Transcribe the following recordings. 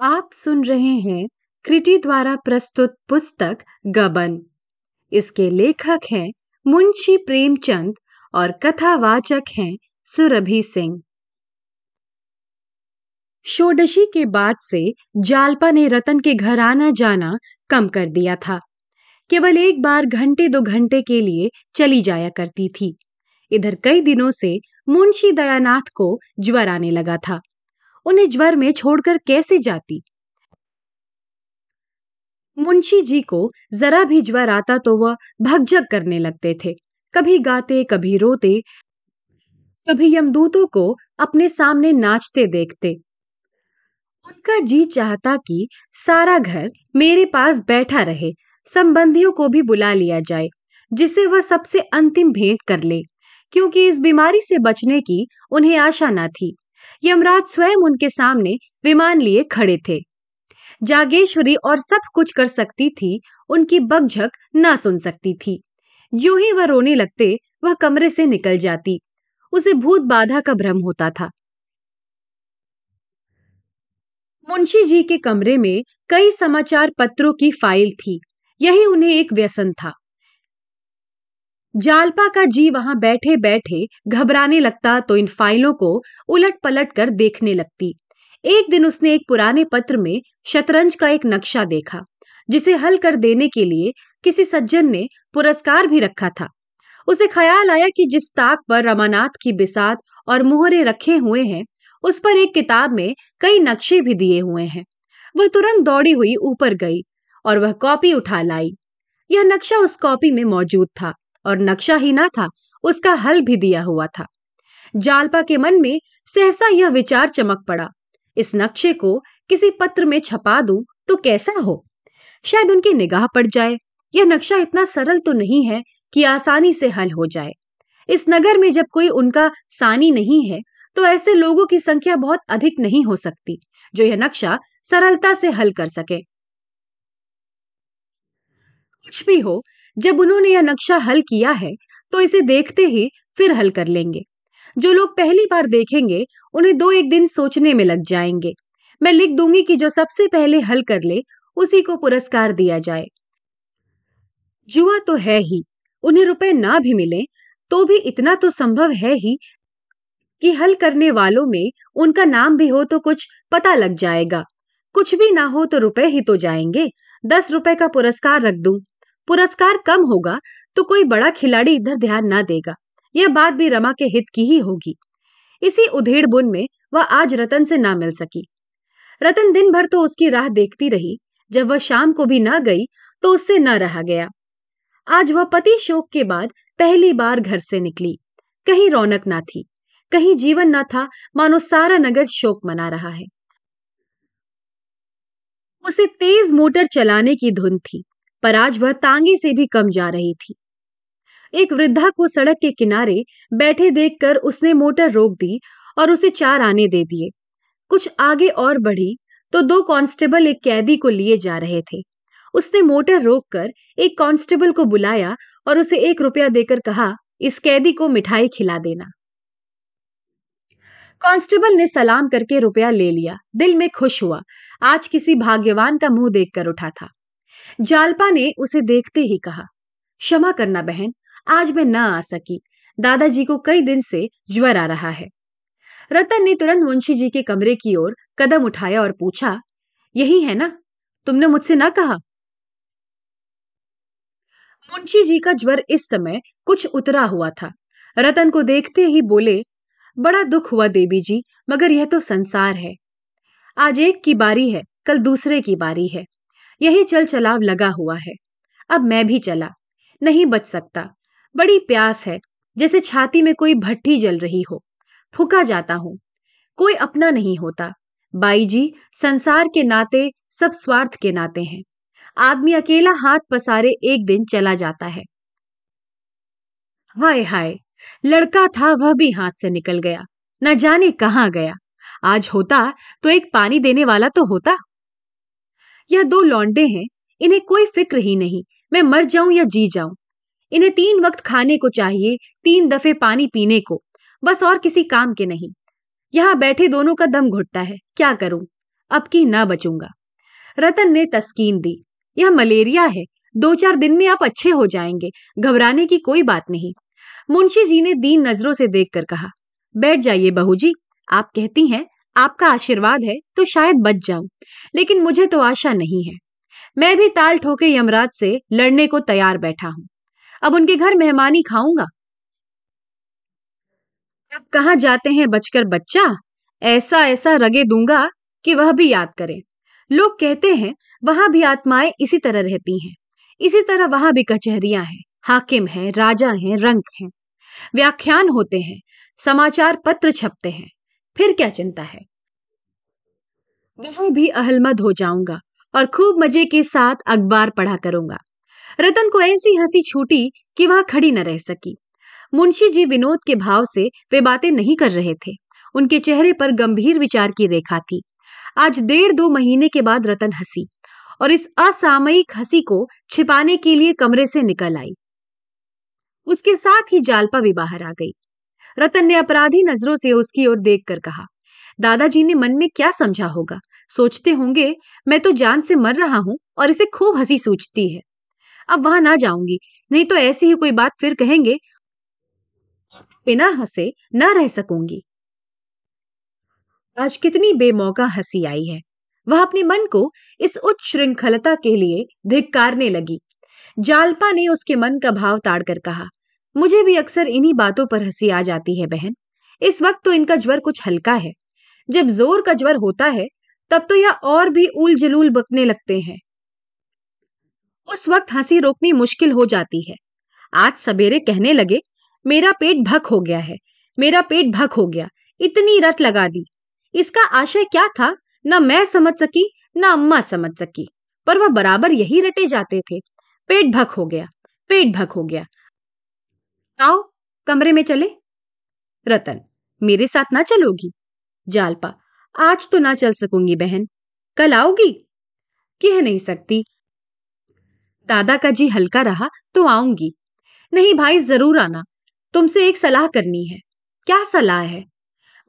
आप सुन रहे हैं क्रिटी द्वारा प्रस्तुत पुस्तक गबन। इसके लेखक हैं मुंशी प्रेमचंद और कथावाचक हैं सुरभि सिंह। षोडशी के बाद से जालपा ने रतन के घर आना जाना कम कर दिया था। केवल एक बार घंटे दो घंटे के लिए चली जाया करती थी। इधर कई दिनों से मुंशी दयानाथ को ज्वर आने लगा था। उन्हें ज्वर में छोड़कर कैसे जाती? मुंशी जी को जरा भी ज्वर आता तो वह भगजग करने लगते थे। कभी गाते, कभी रोते, कभी यमदूतों को अपने सामने नाचते देखते। उनका जी चाहता कि सारा घर मेरे पास बैठा रहे, संबंधियों को भी बुला लिया जाए जिसे वह सबसे अंतिम भेंट कर ले, क्योंकि इस बीमारी से बचने की उन्हें आशा न थी। यमराज स्वयं उनके सामने विमान लिए खड़े थे। जागेश्वरी और सब कुछ कर सकती थी, उनकी बगझक ना सुन सकती थी। जो ही वह रोने लगते, वह कमरे से निकल जाती। उसे भूत बाधा का भ्रम होता था। मुंशी जी के कमरे में कई समाचार पत्रों की फ़ाइल थी। यही उन्हें एक व्यसन था। जालपा का जी वहाँ बैठे बैठे घबराने लगता तो इन फाइलों को उलट पलट कर देखने लगती। एक दिन उसने एक पुराने पत्र में शतरंज का एक नक्शा देखा, जिसे हल कर देने के लिए किसी सज्जन ने पुरस्कार भी रखा था। उसे ख्याल आया कि जिस ताक पर रमानाथ की बिसात और मोहरे रखे हुए हैं, उस पर एक किताब में कई नक्शे भी दिए हुए हैं। वह तुरंत दौड़ी हुई ऊपर गई और वह कॉपी उठा लाई। यह नक्शा उस कॉपी में मौजूद था। और नक्शा ही ना था, उसका हल भी दिया हुआ था। जालपा के मन में सहसा यह विचार चमक पड़ा, इस नक्शे को किसी पत्र में छपा दूँ तो कैसा हो? शायद उनकी निगाह पड़ जाए, यह नक्शा इतना सरल तो नहीं है कि आसानी से हल हो जाए। इस नगर में जब कोई उनका सानी नहीं है तो ऐसे लोगों की संख्या बहुत अधिक नहीं हो सकती, जो यह नक्शा सरलता से हल कर सके। कुछ भी हो जब उन्होंने यह नक्शा हल किया है तो इसे देखते ही फिर हल कर लेंगे। जो लोग पहली बार देखेंगे, उन्हें दो एक दिन सोचने में लग जाएँगे। मैं लिख दूँगी कि जो सबसे पहले हल कर ले, उसी को पुरस्कार दिया जाए। जुआ तो है ही, उन्हें रुपए ना भी मिले तो भी इतना तो संभव है ही कि हल करने वालों में उनका नाम भी हो तो कुछ पता लग जाएगा। कुछ भी ना हो तो रुपए ही तो जाएँगे। दस रुपए का पुरस्कार रख दूँ। पुरस्कार कम होगा तो कोई बड़ा खिलाड़ी इधर ध्यान ना देगा। यह बात भी रमा के हित की ही होगी। इसी उधेड़ बुन में वह आज रतन से ना मिल सकी। रतन दिन भर तो उसकी राह देखती रही। जब वह शाम को भी ना गई तो उससे न रहा गया। आज वह पति शोक के बाद पहली बार घर से निकली। कहीं रौनक ना थी, कहीं जीवन ना था, मानो सारा नगर शोक मना रहा है। उसे तेज मोटर चलाने की धुन थी। पर आज वह तांगे से भी कम जा रही थी। एक वृद्धा को सड़क के किनारे बैठे देखकर उसने मोटर रोक दी और उसे चार आने दे दिए। कुछ आगे और बढ़ी तो दो कांस्टेबल एक कैदी को लिए जा रहे थे। उसने मोटर रोककर एक कांस्टेबल को बुलाया और उसे एक रुपया देकर कहा, इस कैदी को मिठाई खिला देना। कांस्टेबल ने सलाम करके रुपया ले लिया। दिल में खुश हुआ। आज किसी भाग्यवान का मुँह देखकर उठा था। जालपा ने उसे देखते ही कहा, क्षमा करना बहन, आज मैं न आ सकी। दादाजी को कई दिन से ज्वर आ रहा है। रतन ने तुरंत मुंशी जी के कमरे की ओर कदम उठाया और पूछा, यही है ना? तुमने मुझसे ना कहा? मुंशी जी का ज्वर इस समय कुछ उतरा हुआ था। रतन को देखते ही बोले, बड़ा दुख हुआ देवी जी, मगर यह तो संसार है। आज एक की बारी है, कल दूसरे की बारी है। यही चल चलाव लगा हुआ है। अब मैं भी चला। नहीं बच सकता। बड़ी प्यास है, जैसे छाती में कोई भट्टी जल रही हो। फूका जाता हूँ। कोई अपना नहीं होता। बाई जी संसार के नाते, सब स्वार्थ के नाते हैं। आदमी अकेला हाथ पसारे एक दिन चला जाता है। हाय हाय, लड़का था वह भी हाथ से निकल गया। न जाने कहाँ गया। आज होता तो एक पानी देने वाला तो होता। यह दो लौंडे हैं, इन्हें कोई फ़िक्र ही नहीं, मैं मर जाऊँ या जी जाऊँ। इन्हें तीन वक्त खाने को चाहिए, तीन दफे पानी पीने को, बस और किसी काम के नहीं। यहाँ बैठे दोनों का दम घुटता है, क्या करूँ? अब की ना बचूँगा। रतन ने तस्कीन दी, यह मलेरिया है दो चार दिन में आप अच्छे हो जाएँगे, घबराने की कोई बात नहीं। मुंशी जी ने दीन नज़रों से देखकर कहा, बैठ जाइए बहू जी, आप कहती हैं आपका आशीर्वाद है तो शायद बच जाऊँ। लेकिन मुझे तो आशा नहीं है। मैं भी ताल ठोके यमराज से लड़ने को तैयार बैठा हूँ। अब उनके घर मेहमानी खाऊँगा। अब कहा जाते हैं बचकर बच्चा? ऐसा ऐसा रगे दूँगा कि वह भी याद करे। लोग कहते हैं, वहाँ भी आत्माएँ इसी तरह रहती हैं। इसी तरह वहाँ भी कचहरियाँ हैं, हाकिम हैं, राजा हैं रंग हैं। व्याख्यान होते हैं, समाचार पत्र छपते हैं। फिर क्या चिंता है? भी अहलमद हो जाऊँगा और खूब मज़े के साथ अखबार पढ़ा करूँगा। रतन को ऐसी हँसी छूटी कि वहाँ खड़ी न रह सकी। मुंशी जी विनोद के भाव से वे बातें नहीं कर रहे थे। उनके चेहरे पर गंभीर विचार की रेखा थी। आज डेढ़ दो महीने के बाद रतन हँसी और इस असामयिक हँसी को छिपाने के लिए कमरे से निकल आई। उसके साथ ही जालपा भी बाहर आ गई। रतन ने अपराधी नज़रों से उसकी ओर देखकर कहा, दादाजी ने मन में क्या समझा होगा? सोचते होंगे, मैं तो जान से मर रहा हूँ और इसे खूब हँसी सूझती है। अब वहाँ ना जाऊँगी, नहीं तो ऐसी ही कोई बात फिर कहेंगे, बिना हंसे न रह सकूँगी। आज कितनी बेमौका हँसी आई है। वह अपने मन को इस उच्च श्रृंखलता के लिए धिक्कारने लगी। जालपा ने उसके मन का भाव ताड़कर कहा मुझे भी अक्सर इन्हीं बातों पर हँसी आ जाती है, बहन। इस वक्त तो इनका ज्वर कुछ हल्का है। जब ज़ोर का ज्वर होता है, तब तो यह और भी उल जलूल बकने लगते हैं। उस वक्त हँसी रोकनी मुश्किल हो जाती है। आज सवेरे कहने लगे, मेरा पेट भक हो गया है, मेरा पेट भक हो गया, इतनी रट लगा दी। इसका आशय क्या था? न मैं समझ सकी, न अम्मा समझ सकी, पर वह बराबर यही रटे जाते थे। पेट भक हो गया, पेट भक हो गया आओ, कमरे में चले। रतन, मेरे साथ ना चलोगी? जालपा, आज तो ना चल सकूँगी बहन। कल आओगी? कह नहीं सकती। दादा का जी हल्का रहा तो आऊँगी। नहीं भाई, ज़रूर आना। तुमसे एक सलाह करनी है। क्या सलाह है?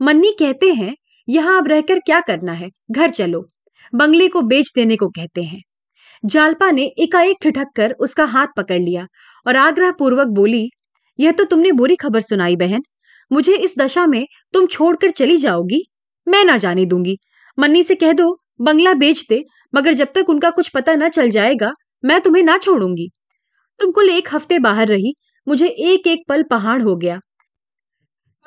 मन्नी कहते हैं, यहाँ अब रहकर क्या करना है? घर चलो। बंगले को बेच देने को कहते हैं। जालपा ने एकाएक ठिठक कर उसका हाथ पकड़ लिया और आग्रह पूर्वक बोली यह तो तुमने बुरी खबर सुनाई, बहन। मुझे इस दशा में तुम छोड़कर चली जाओगी। मैं ना जाने दूँगी। मन्नी से कह दो, बंगला बेच दे, मगर जब तक उनका कुछ पता न चल जाएगा, मैं तुम्हें ना छोड़ूँगी। तुम कुल एक हफ़्ते बाहर रही, मुझे एक एक पल पहाड़ हो गया।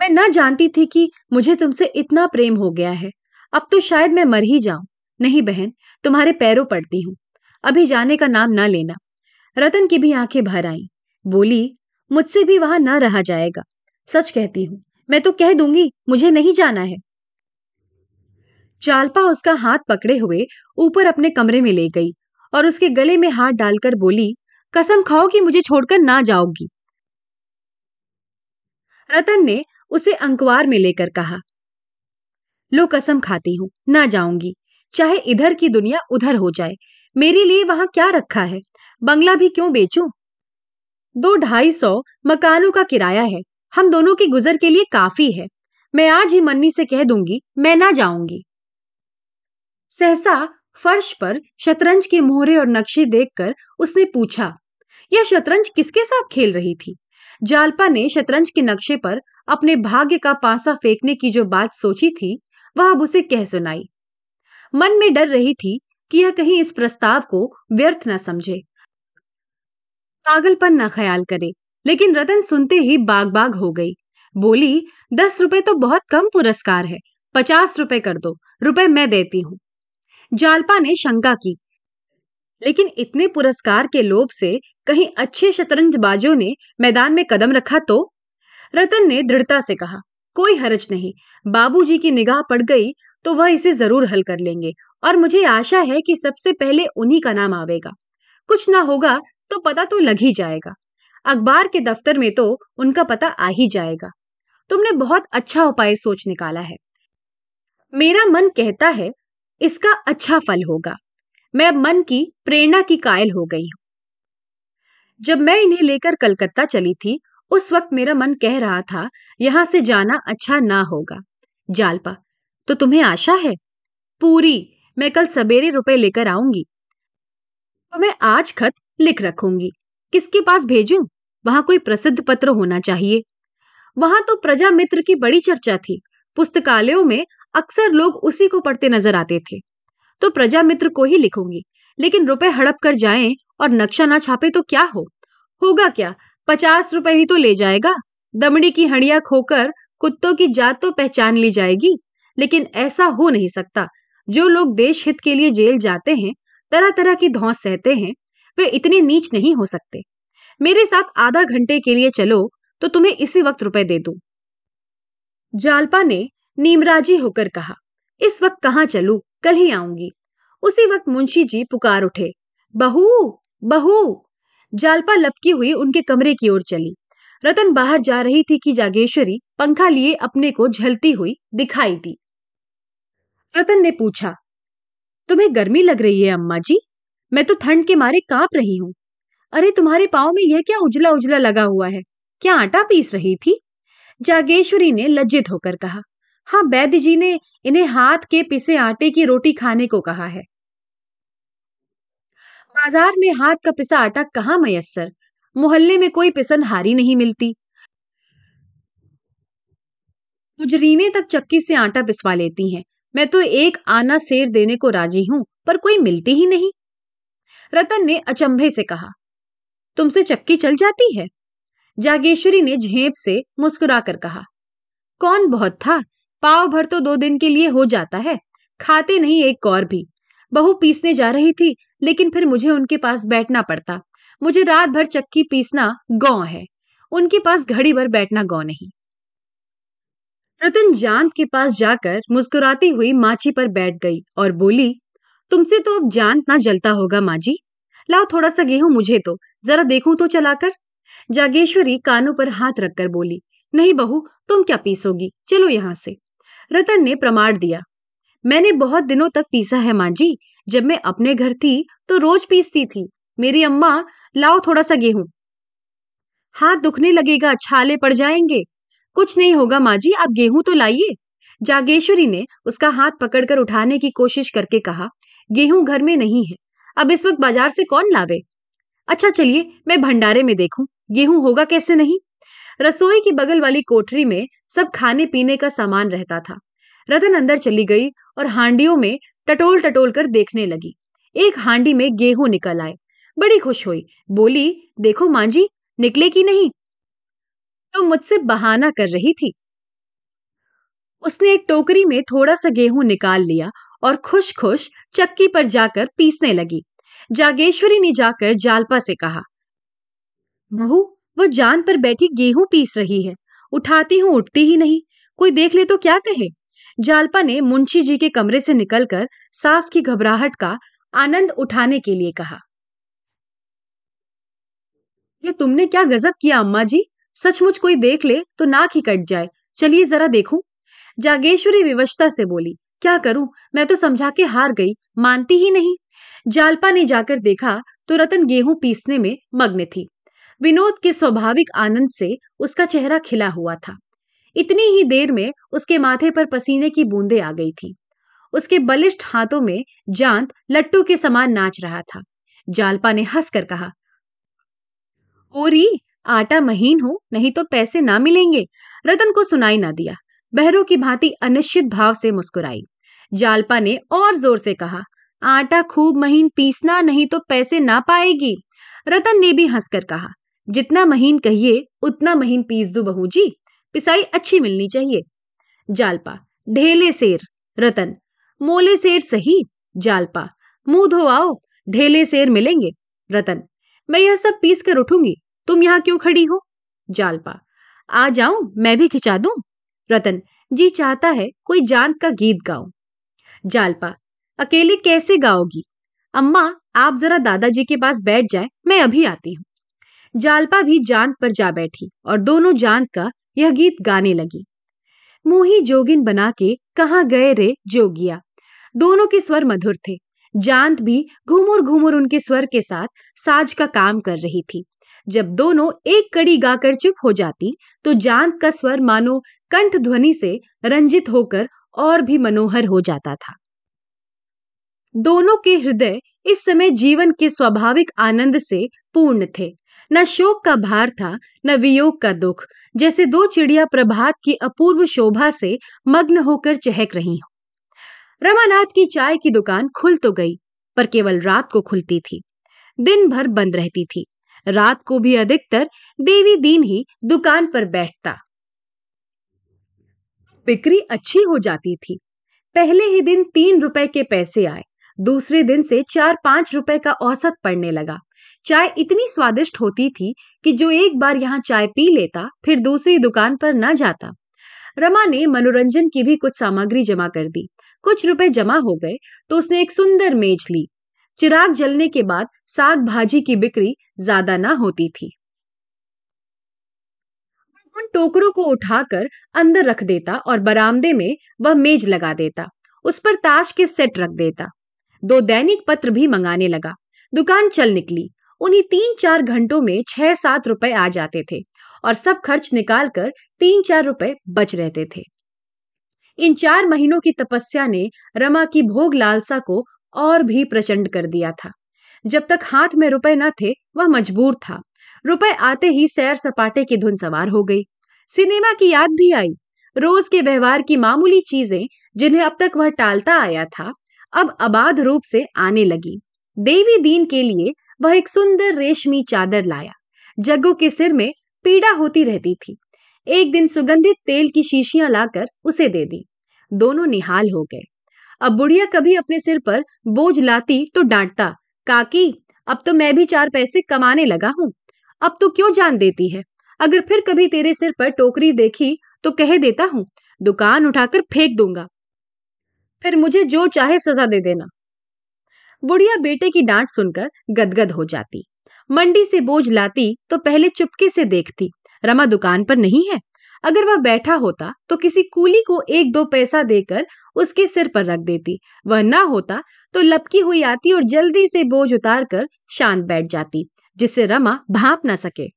मैं ना जानती थी कि मुझे तुमसे इतना प्रेम हो गया है। अब तो शायद मैं मर ही जाऊँ। नहीं, बहन, तुम्हारे पैरों पड़ती हूँ। अभी जाने का नाम ना लेना। रतन की भी आँखें भर आई। बोली मुझसे भी वहाँ ना रहा जाएगा। सच कहती हूँ, मैं तो कह दूँगी, मुझे नहीं जाना है। चालपा उसका हाथ पकड़े हुए ऊपर अपने कमरे में ले गई और उसके गले में हाथ डालकर बोली, कसम खाओ कि मुझे छोड़कर ना जाओगी। रतन ने उसे अंकवार में लेकर कहा, लो कसम खाती हूँ, ना जाऊँगी। चाहे इधर की दुनिया उधर हो जाए, मेरे लिए वहाँ क्या रखा है? बंगला भी क्यों बेचूं? दो ढाई सौ मकानों का किराया है। हम दोनों की गुजर के लिए काफ़ी है। मैं आज ही मन्नी से कह दूँगी, मैं ना जाऊँगी। सहसा फर्श पर शतरंज के मोहरे और नक्शे देखकर उसने पूछा, यह शतरंज किसके साथ खेल रही थी? जालपा ने शतरंज के नक्शे पर अपने भाग्य का पासा फेंकने की जो बात सोची थी, वह अब उसे कह सुनाई। मन में डर रही थी कि यह कहीं इस प्रस्ताव को व्यर्थ न समझे। पागलपन न ख्याल करे, लेकिन रतन सुनते ही बाग बाग हो गई। बोली, दस रुपए तो बहुत कम पुरस्कार है, पचास रुपए कर दो, रुपए मैं देती हूँ। जालपा ने शंका की, लेकिन इतने पुरस्कार के लोभ से कहीं अच्छे शतरंजबाजों ने मैदान में कदम रखा तो? रतन ने दृढ़ता से कहा, कोई हरज नहीं, बाबूजी की निगाह पड़ गई तो वह इसे ज़रूर हल कर लेंगे, और मुझे आशा है कि सबसे पहले उन्हीं का नाम आवेगा। कुछ ना होगा तो पता तो लग ही जाएगा। अखबार के दफ्तर में तो उनका पता आ ही जाएगा। तुमने बहुत अच्छा उपाय सोच निकाला है। मेरा मन कहता है, इसका अच्छा फल होगा। मैं मन की प्रेरणा की कायल हो गई हूँ। जब मैं इन्हें लेकर कलकत्ता चली थी, उस वक्त मेरा मन कह रहा था, यहाँ से जाना अच्छा ना होगा। जालपा तो तुम्हें आशा है? पूरी, मैं कल सवेरे रुपए लेकर आऊँगी। तो मैं आज खत लिख रखूँगी। किसके पास भेजूं? वहाँ कोई प्रसिद्ध पत्र होना चाहिए। वहाँ तो प्रजा मित्र की बड़ी चर्चा थी। पुस्तकालयों में अक्सर लोग उसी को पढ़ते नज़र आते थे। तो प्रजा मित्र को ही लिखूँगी। लेकिन रुपए हड़प कर जाएँ और नक्शा ना छापे तो क्या हो? होगा क्या? पचास रुपए ही तो ले जाएगा। दमड़ी की हड़िया खोकर कुत्तों की जात तो पहचान ली जाएगी। लेकिन ऐसा हो नहीं सकता। जो लोग देश हित के लिए जेल जाते हैं तरह तरह की धौस सहते हैं, वे इतने नीच नहीं हो सकते। मेरे साथ आधा घंटे के लिए चलो तो तुम्हें इसी वक्त रुपए दे दूँ। जालपा ने नीमराजी होकर कहा, इस वक्त कहाँ चलू? कल ही आऊँगी। उसी वक्त मुंशी जी पुकार उठे, बहू बहू! जालपा लपकी हुई उनके कमरे की ओर चली। रतन बाहर जा रही थी कि जागेश्वरी पंखा लिए अपने को झलती हुई दिखाई दी। रतन ने पूछा तुम्हें गर्मी लग रही है, अम्मा जी। मैं तो ठंड के मारे काँप रही हूँ। अरे, तुम्हारे पाँव में यह क्या उजला उजला लगा हुआ है? क्या आटा पीस रही थी? जागेश्वरी ने लज्जित होकर कहा हाँ वैद्य जी ने इन्हें हाथ के पिसे आटे की रोटी खाने को कहा है। बाज़ार में हाथ का पिसा आटा कहाँ मयसर मोहल्ले में कोई पिसन हारी नहीं मिलती। मुजरीने तक चक्की से आटा पिसवा लेती हैं। मैं तो एक आना शेर देने को राज़ी हूँ, पर कोई मिलती ही नहीं। रतन ने अचंभे से कहा, तुमसे चक्की चल जाती है? जागेश्वरी ने झेप से मुस्कुराकर कहा, कौन बहुत था? पाव भर तो दो दिन के लिए हो जाता है। खाते नहीं एक और भी। बहू पीसने जा रही थी, लेकिन फिर मुझे उनके पास बैठना पड़ता। मुझे रात भर चक्की पीसना गौ है। उनके पास घड़ी भर बैठना गौ नहीं। रतन जांत के पास जाकर मुस्कुराती हुई माची पर बैठ गई और बोली, तुमसे तो अब जांत ना जलता होगा माँ जी लाओ थोड़ा सा गेहूँ मुझे तो जरा देखूँ तो चलाकर? जागेश्वरी कानों पर हाथ रखकर बोली, नहीं बहू, तुम क्या पीसोगी? चलो यहाँ से। रतन ने प्रमाण दिया, मैंने बहुत दिनों तक पीसा है माँ जी जब मैं अपने घर थी तो रोज पीसती थी। मेरी अम्मा, लाओ थोड़ा सा गेहूँ। हाथ दुखने लगेगा, छाले पड़ जाएँगे। कुछ नहीं होगा माँ जी आप गेहूँ तो लाइए। जागेश्वरी ने उसका हाथ पकड़कर उठाने की कोशिश करके कहा, गेहूँ घर में नहीं है, अब इस वक्त बाज़ार से कौन लावे? अच्छा चलिए, मैं भंडारे में देखूँ, गेहूँ होगा कैसे नहीं? रसोई की बगल वाली कोठरी में सब खाने पीने का सामान रहता था। रतन अंदर चली गई और हांडियों में टटोल टटोल कर देखने लगी। एक हांडी में गेहूँ निकल आए। बड़ी खुश हुई, बोली, देखो माँ जी निकले की नहीं तो मुझसे बहाना कर रही थी। उसने एक टोकरी में थोड़ा सा गेहूँ निकाल लिया और खुश खुश चक्की पर जाकर पीसने लगी। जागेश्वरी ने जाकर जालपा से कहा बहू वो जान पर बैठी गेहूँ पीस रही है। उठाती हूँ, उठती ही नहीं। कोई देख ले तो क्या कहे? जालपा ने मुंशी जी के कमरे से निकलकर सास की घबराहट का आनंद उठाने के लिए कहा, ये तुमने क्या गजब किया, अम्मा जी? सचमुच कोई देख ले तो नाक ही कट जाए। चलिए जरा देखूँ। जागेश्वरी विवशता से बोली, क्या करूँ? मैं तो समझा के हार गई, मानती ही नहीं जालपा ने जाकर देखा तो रतन गेहूँ पीसने में मग्न थी। विनोद के स्वाभाविक आनंद से उसका चेहरा खिला हुआ था। इतनी ही देर में उसके माथे पर पसीने की बूंदे आ गई थी। उसके बलिष्ठ हाथों में जांत लट्टू के समान नाच रहा था। जालपा ने हंसकर कहा, ओरी आटा महीन हो, नहीं तो पैसे ना मिलेंगे। रतन को सुनाई ना दिया। बहरों की भांति अनिश्चित भाव से मुस्कुराई। जालपा ने और ज़ोर से कहा, आटा खूब महीन पीसना, नहीं तो पैसे ना पाएगी। रतन ने भी हंसकर कहा, जितना महीन कहिए, उतना महीन पीस दू बहू जी पिसाई अच्छी मिलनी चाहिए। जालपा, ढेले शेर। रतन, मोले शेर सही? जालपा, मुँह धो आओ, ढेले शेर मिलेंगे। रतन, मैं यह सब पीस कर उठूँगी। तुम यहाँ क्यों खड़ी हो? जालपा। आ जाऊँ, मैं भी खिंचा दूँ? रतन, जी चाहता है कोई जान का गीत गाओ जालपा, अकेले कैसे गाओगी? अम्मा, आप जरा दादाजी के पास बैठ जाए, मैं अभी आती हूँ। जालपा भी जान पर जा बैठी और दोनों जान का यह गीत गाने लगी। मोही जोगिन बना के कहा गए रे जोगिया? दोनों के स्वर मधुर थे। जांत भी घूमुर घूमुर उनके स्वर के साथ साज का काम कर रही थी। जब दोनों एक कड़ी गाकर चुप हो जाती तो जांत का स्वर मानो कंठ ध्वनि से रंजित होकर और भी मनोहर हो जाता था। दोनों के हृदय इस समय जीवन के स्वाभाविक आनंद से पूर्ण थे। न शोक का भार था, न वियोग का दुख, जैसे दो चिड़िया प्रभात की अपूर्व शोभा से मग्न होकर चहक रही हो। रमानाथ की चाय की दुकान खुल तो गई, पर केवल रात को खुलती थी। दिन भर बंद रहती थी। रात को भी अधिकतर देवी दीन ही दुकान पर बैठता। बिक्री अच्छी हो जाती थी। पहले ही दिन तीन रुपए के पैसे आए। दूसरे दिन से चार पाँच रुपए का औसत पड़ने लगा। चाय इतनी स्वादिष्ट होती थी कि जो एक बार यहाँ चाय पी लेता, फिर दूसरी दुकान पर न जाता। रमा ने मनोरंजन की भी कुछ सामग्री जमा कर दी। कुछ रुपए जमा हो गए तो उसने एक सुंदर मेज ली। चिराग जलने के बाद साग भाजी की बिक्री ज़्यादा ना होती थी। उन टोकरों को उठाकर अंदर रख देता और बरामदे में वह मेज लगा देता, उस पर ताश के सेट रख देता। दो दैनिक पत्र भी मंगाने लगा। दुकान चल निकली। उन्हीं तीन चार घंटों में छह सात रुपए आ जाते थे और सब खर्च निकालकर तीन चार रुपए बच रहते थे। इन चार महीनों की तपस्या ने रमा की भोग लालसा को और भी प्रचंड कर दिया था। जब तक हाथ में रुपए न थे, वह मजबूर था। रुपए आते ही सैर सपाटे की धुन सवार हो गई। सिनेमा की याद भी आई। रोज के व्यवहार की मामूली चीज़ें, जिन्हें अब तक वह टालता आया था, अब अबाध रूप से आने लगी। देवी दीन के लिए वह एक सुंदर रेशमी चादर लाया। जग्गू के सिर में पीड़ा होती रहती थी। एक दिन सुगंधित तेल की शीशियाँ लाकर उसे दे दी। दोनों निहाल हो गए। अब बुढ़िया कभी अपने सिर पर बोझ लाती तो डांटता, काकी, अब तो मैं भी चार पैसे कमाने लगा हूँ। अब तो क्यों जान देती है? अगर फिर कभी तेरे सिर पर टोकरी देखी तो कह देता हूँ, दुकान उठाकर फेंक दूँगा। फिर मुझे जो चाहे सजा दे देना बुढ़िया बेटे की डांट सुनकर गदगद हो जाती। मंडी से बोझ लाती तो पहले चुपके से देखती, रमा दुकान पर नहीं है? अगर वह बैठा होता तो किसी कूली को एक दो पैसा देकर उसके सिर पर रख देती। वह ना होता तो लपकी हुई आती और जल्दी से बोझ उतार कर शांत बैठ जाती, जिससे रमा भाप ना सके।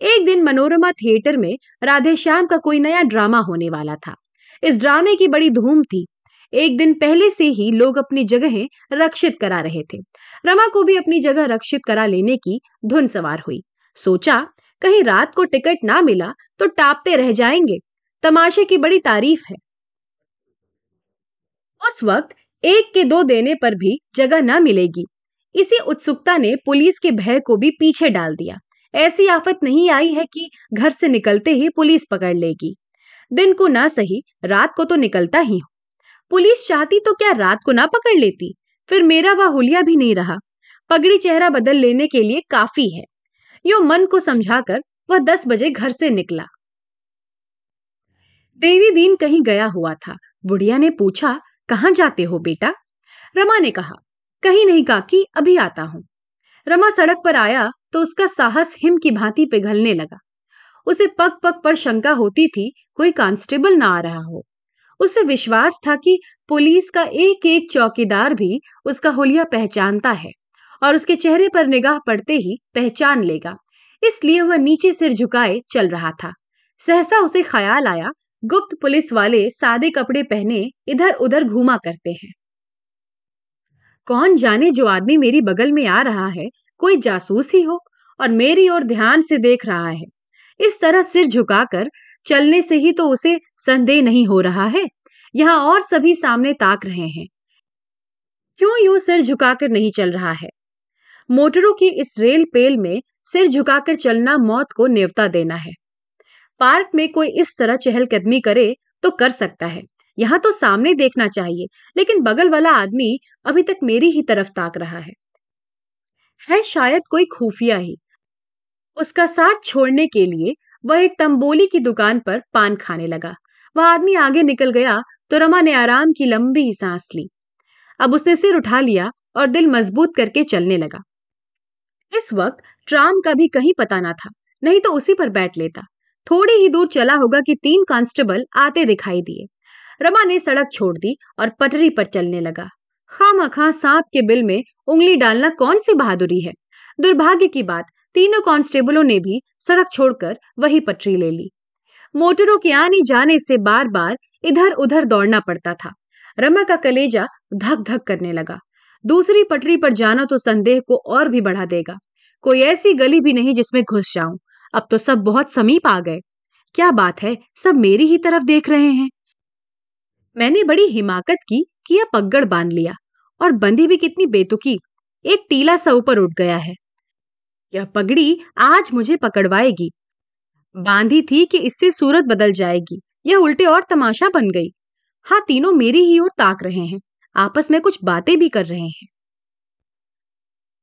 एक दिन मनोरमा थिएटर में राधे श्याम का कोई नया ड्रामा होने वाला था। इस ड्रामे की बड़ी धूम थी। एक दिन पहले से ही लोग अपनी जगहें रक्षित करा रहे थे। रमा को भी अपनी जगह रक्षित करा लेने की धुन सवार हुई। सोचा कहीं रात को टिकट ना मिला तो टापते रह जाएँगे। तमाशे की बड़ी तारीफ़ है। उस वक्त एक के दो देने पर भी जगह ना मिलेगी। इसी उत्सुकता ने पुलिस के भय को भी पीछे डाल दिया। ऐसी आफत नहीं आई है कि घर से निकलते ही पुलिस पकड़ लेगी। दिन को ना सही, रात को तो निकलता ही हो। पुलिस चाहती तो क्या रात को ना पकड़ लेती? फिर मेरा वह हुलिया भी नहीं रहा। पगड़ी चेहरा बदल लेने के लिए काफ़ी है। यो मन को समझाकर वह दस बजे घर से निकला। देवी दीन कहीं गया हुआ था। बुढ़िया ने पूछा, कहाँ जाते हो बेटा? रमा ने कहा, कहीं नहीं काकी, अभी आता हूँ। रमा सड़क पर आया तो उसका साहस हिम की भांति पिघलने लगा। उसे पग पग पर शंका होती थी, कोई कांस्टेबल ना आ रहा हो। उसे विश्वास था कि पुलिस का एक एक चौकीदार भी उसका होलिया पहचानता है। और उसके चेहरे पर निगाह पड़ते ही पहचान लेगा। इसलिए वह नीचे सिर झुकाए चल रहा था। सहसा उसे ख्याल आया, गुप्त पुलिस वाले सादे कपड़े पहने इधर उधर घूमा करते हैं। कौन जाने जो आदमी मेरी बगल में आ रहा है, कोई जासूस ही हो और मेरी ओर ध्यान से देख रहा है। इस तरह सिर झुकाकर चलने से ही तो उसे संदेह नहीं हो रहा है। यहाँ और सभी सामने ताक रहे हैं। क्यों यूँ सिर झुकाकर नहीं चल रहा है? मोटरों की इस रेल पेल में सिर झुकाकर चलना मौत को नेवता देना है। पार्क में कोई इस तरह चहलकदमी करे तो कर सकता है। यहाँ तो सामने देखना चाहिए, लेकिन बगल वाला आदमी अभी तक मेरी ही तरफ़ ताक रहा है। है शायद कोई खुफिया ही। उसका साथ छोड़ने के लिए वह एक तंबोली की दुकान पर पान खाने लगा। वह आदमी आगे निकल गया तो रमा ने आराम की लंबी सांस ली। अब उसने सिर उठा लिया और दिल मज़बूत करके चलने लगा। इस वक्त ट्राम का भी कहीं पता ना था, नहीं तो उसी पर बैठ लेता। थोड़ी ही दूर चला होगा कि तीन कांस्टेबल आते दिखाई दिए। रमा ने सड़क छोड़ दी और पटरी पर चलने लगा। खाम खा सांप के बिल में उंगली डालना कौन सी बहादुरी है? दुर्भाग्य की बात, तीनों कांस्टेबलों ने भी सड़क छोड़कर वही पटरी ले ली। मोटरों के आने जाने से बार बार इधर उधर दौड़ना पड़ता था। रमा का कलेजा धक धक करने लगा। दूसरी पटरी पर जाना तो संदेह को और भी बढ़ा देगा। कोई ऐसी गली भी नहीं जिसमें घुस जाऊँ। अब तो सब बहुत समीप आ गए। क्या बात है, सब मेरी ही तरफ़ देख रहे हैं। मैंने बड़ी हिमाकत की कि यह पगड़ बाँध लिया और बंदी भी कितनी बेतुकी, एक टीला सा ऊपर उठ गया है। यह पगड़ी आज मुझे पकड़वाएगी। बांधी थी कि इससे सूरत बदल जाएगी। यह उल्टे और तमाशा बन गई। हाँ तीनों मेरी ही ओर ताक रहे हैं। आपस में कुछ बातें भी कर रहे हैं।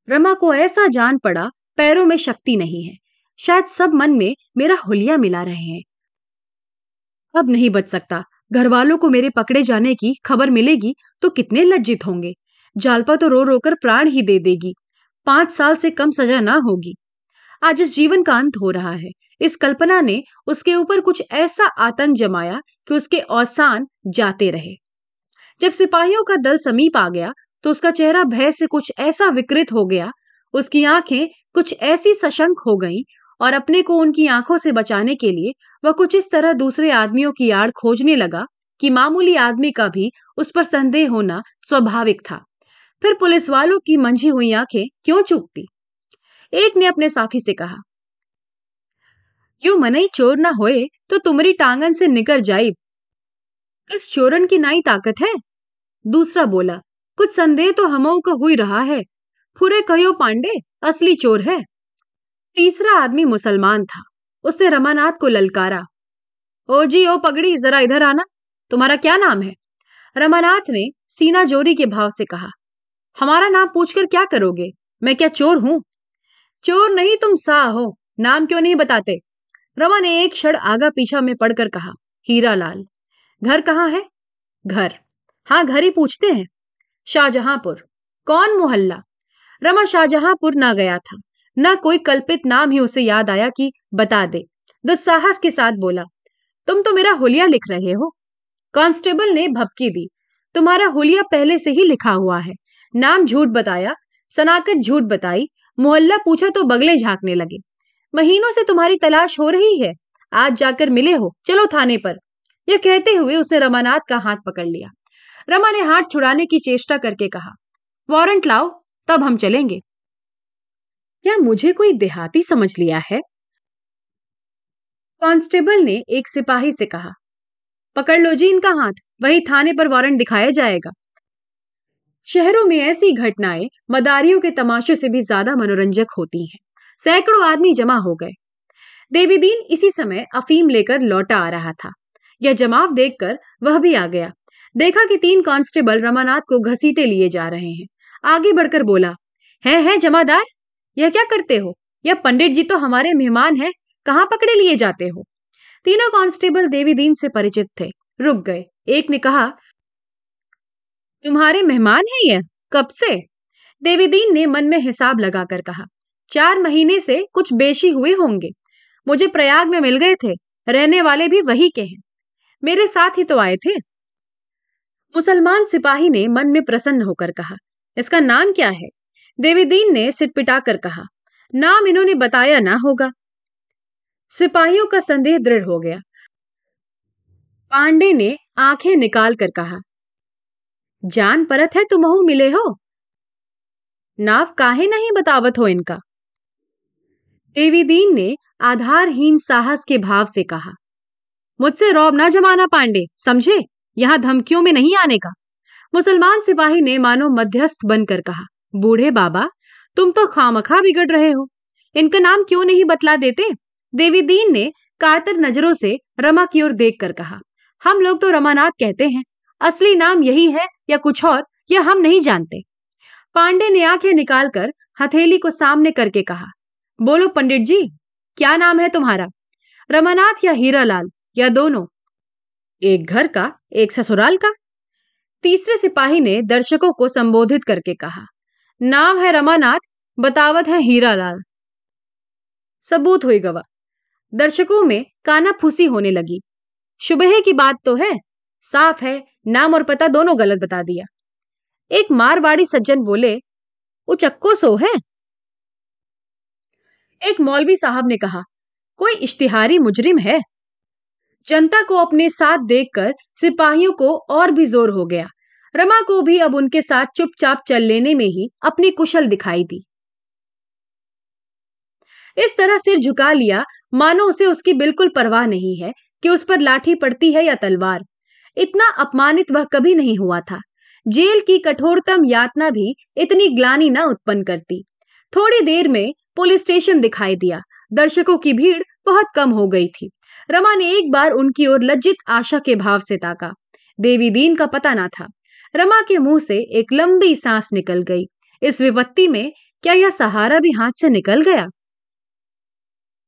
रमा को ऐसा जान पड़ा, पैरों में शक्ति नहीं है। शायद सब मन में मेरा हुलिया मिला रहे हैं। अब नहीं बच सकता। घर वालों को मेरे पकड़े जाने की खबर मिलेगी तो कितने लज्जित होंगे। जालपा तो रो रोकर प्राण ही दे देगी। पाँच साल से कम सजा ना होगी। आज इस जीवन का अंत हो रहा है। इस कल्पना ने उसके ऊपर कुछ ऐसा आतंक जमाया कि उसके औसान जाते रहे। जब सिपाहियों का दल समीप आ गया तो उसका चेहरा भय से कुछ ऐसा विकृत हो गया, उसकी आँखें कुछ ऐसी सशंक हो गईं और अपने को उनकी आँखों से बचाने के लिए वह कुछ इस तरह दूसरे आदमियों की आड़ खोजने लगा कि मामूली आदमी का भी उस पर संदेह होना स्वाभाविक था। फिर पुलिस वालों की मंझी हुई आँखें क्यों चूकती एक ने अपने साथी से कहा, यू मनई चोर ना होए तो तुम्हारी टांगन से निकल जाइब। इस चोरन की नाई ताकत है? दूसरा बोला, कुछ संदेह तो हमों का हुई रहा है। फुरे कहो पांडे, असली चोर है। तीसरा आदमी मुसलमान था। उसने रमानाथ को ललकारा। ओ जी, ओ पगड़ी, जरा इधर आना। तुम्हारा क्या नाम है? रमानाथ ने सीना जोरी के भाव से कहा, हमारा नाम पूछकर क्या करोगे? मैं क्या चोर हूँ? चोर नहीं, तुम सा हो। नाम क्यों नहीं बताते? रमा ने एक क्षण आगा पीछा में पढ़कर कहा हीरा लाल घर कहाँ है? घर। हाँ घर ही पूछते हैं। शाहजहांपुर। कौन मोहल्ला? रमा शाहजहांपुर ना गया था। ना कोई कल्पित नाम ही उसे याद आया कि बता दे। दुस्साहस के साथ बोला, तुम तो मेरा हुलिया लिख रहे हो। कांस्टेबल ने भपकी दी। तुम्हारा हुलिया पहले से ही लिखा हुआ है। नाम झूठ बताया सनाकत झूठ बताई, मोहल्ला पूछा तो बगले झांकने लगे। महीनों से तुम्हारी तलाश हो रही है। आज जाकर मिले हो। चलो थाने पर। यह कहते हुए उसे रमानाथ का हाथ पकड़ लिया। रमा ने हाथ छुड़ाने की चेष्टा करके कहा, वारंट लाओ, तब हम चलेंगे। क्या मुझे कोई देहाती समझ लिया है? कांस्टेबल ने एक सिपाही से कहा, पकड़ लो जी इनका हाथ, वही थाने पर वारंट दिखाया जाएगा। शहरों में ऐसी घटनाएँ मदारियों के तमाशे से भी ज़्यादा मनोरंजक होती हैं। सैकड़ों आदमी जमा हो गए। देवीदीन इसी समय अफीम लेकर लौटा आ रहा था। यह जमाव देखकर वह भी आ गया। देखा कि तीन कांस्टेबल रमानाथ को घसीटे लिए जा रहे हैं। आगे बढ़कर बोला, है है, जमादार, यह क्या करते हो? यह पंडित जी तो हमारे मेहमान हैं, कहाँ पकड़े लिए जाते हो? तीनों कांस्टेबल देवी दीन से परिचित थे। रुक गए। एक ने कहा, तुम्हारे मेहमान हैं यह कब से? देवीदीन ने मन में हिसाब लगाकर कहा, चार महीने से कुछ बेशी हुए होंगे। मुझे प्रयाग में मिल गए थे। रहने वाले भी वही के हैं। मेरे साथ ही तो आए थे। मुसलमान सिपाही ने मन में प्रसन्न होकर कहा, इसका नाम क्या है? देवीदीन ने सिटपिटा कर कहा, नाम इन्होंने बताया ना होगा। सिपाहियों का संदेह दृढ़ हो गया। पांडे ने आँखें निकाल कर कहा, जान परत है तुमहु मिले हो? नाव काहे नहीं बतावत हो इनका? देवीदीन ने आधारहीन साहस के भाव से कहा मुझसे रौब ना जमाना पांडे, समझे? यहाँ धमकियों में नहीं आने का। मुसलमान सिपाही ने मानो मध्यस्थ बनकर कहा, बूढ़े बाबा, तुम तो खामखा बिगड़ रहे हो। इनका नाम क्यों नहीं बतला देते? देवी दीन ने कातर नज़रों से रमा की ओर देखकर कहा, हम लोग तो रमानाथ कहते हैं। असली नाम यही है या कुछ और, यह हम नहीं जानते। पांडे ने आँखें निकालकर हथेली को सामने करके कहा, बोलो पंडित जी, क्या नाम है तुम्हारा? रमानाथ या हीरालाल? या दोनों? एक घर का, एक ससुराल का? तीसरे सिपाही ने दर्शकों को संबोधित करके कहा नाम है रमानाथ, बतावत है हीरालाल। सबूत हुई गवा दर्शकों में काना फूसी होने लगी। शुबह की बात तो है, साफ़ है, नाम और पता दोनों गलत बता दिया। एक मारवाड़ी सज्जन बोले, वो चक्को सो है? एक मौलवी साहब ने कहा, कोई इश्तिहारी मुजरिम है? जनता को अपने साथ देखकर सिपाहियों को और भी ज़ोर हो गया। रमा को भी अब उनके साथ चुपचाप चल लेने में ही अपनी कुशल दिखाई दी। इस तरह सिर झुका लिया, मानो उसे उसकी बिल्कुल परवाह नहीं है कि उस पर लाठी पड़ती है या तलवार। इतना अपमानित वह कभी नहीं हुआ था। जेल की कठोरतम यातना भी इतनी ग्लानी न उत्पन्न करती। थोड़ी देर में पुलिस स्टेशन दिखाई दिया। दर्शकों की भीड़ बहुत कम हो गई थी। रमा ने एक बार उनकी ओर लज्जित आशा के भाव से ताका। देवी दीन का पता ना था। रमा के मुँह से एक लंबी सांस निकल गई। इस विपत्ति में क्या यह सहारा भी हाथ से निकल गया?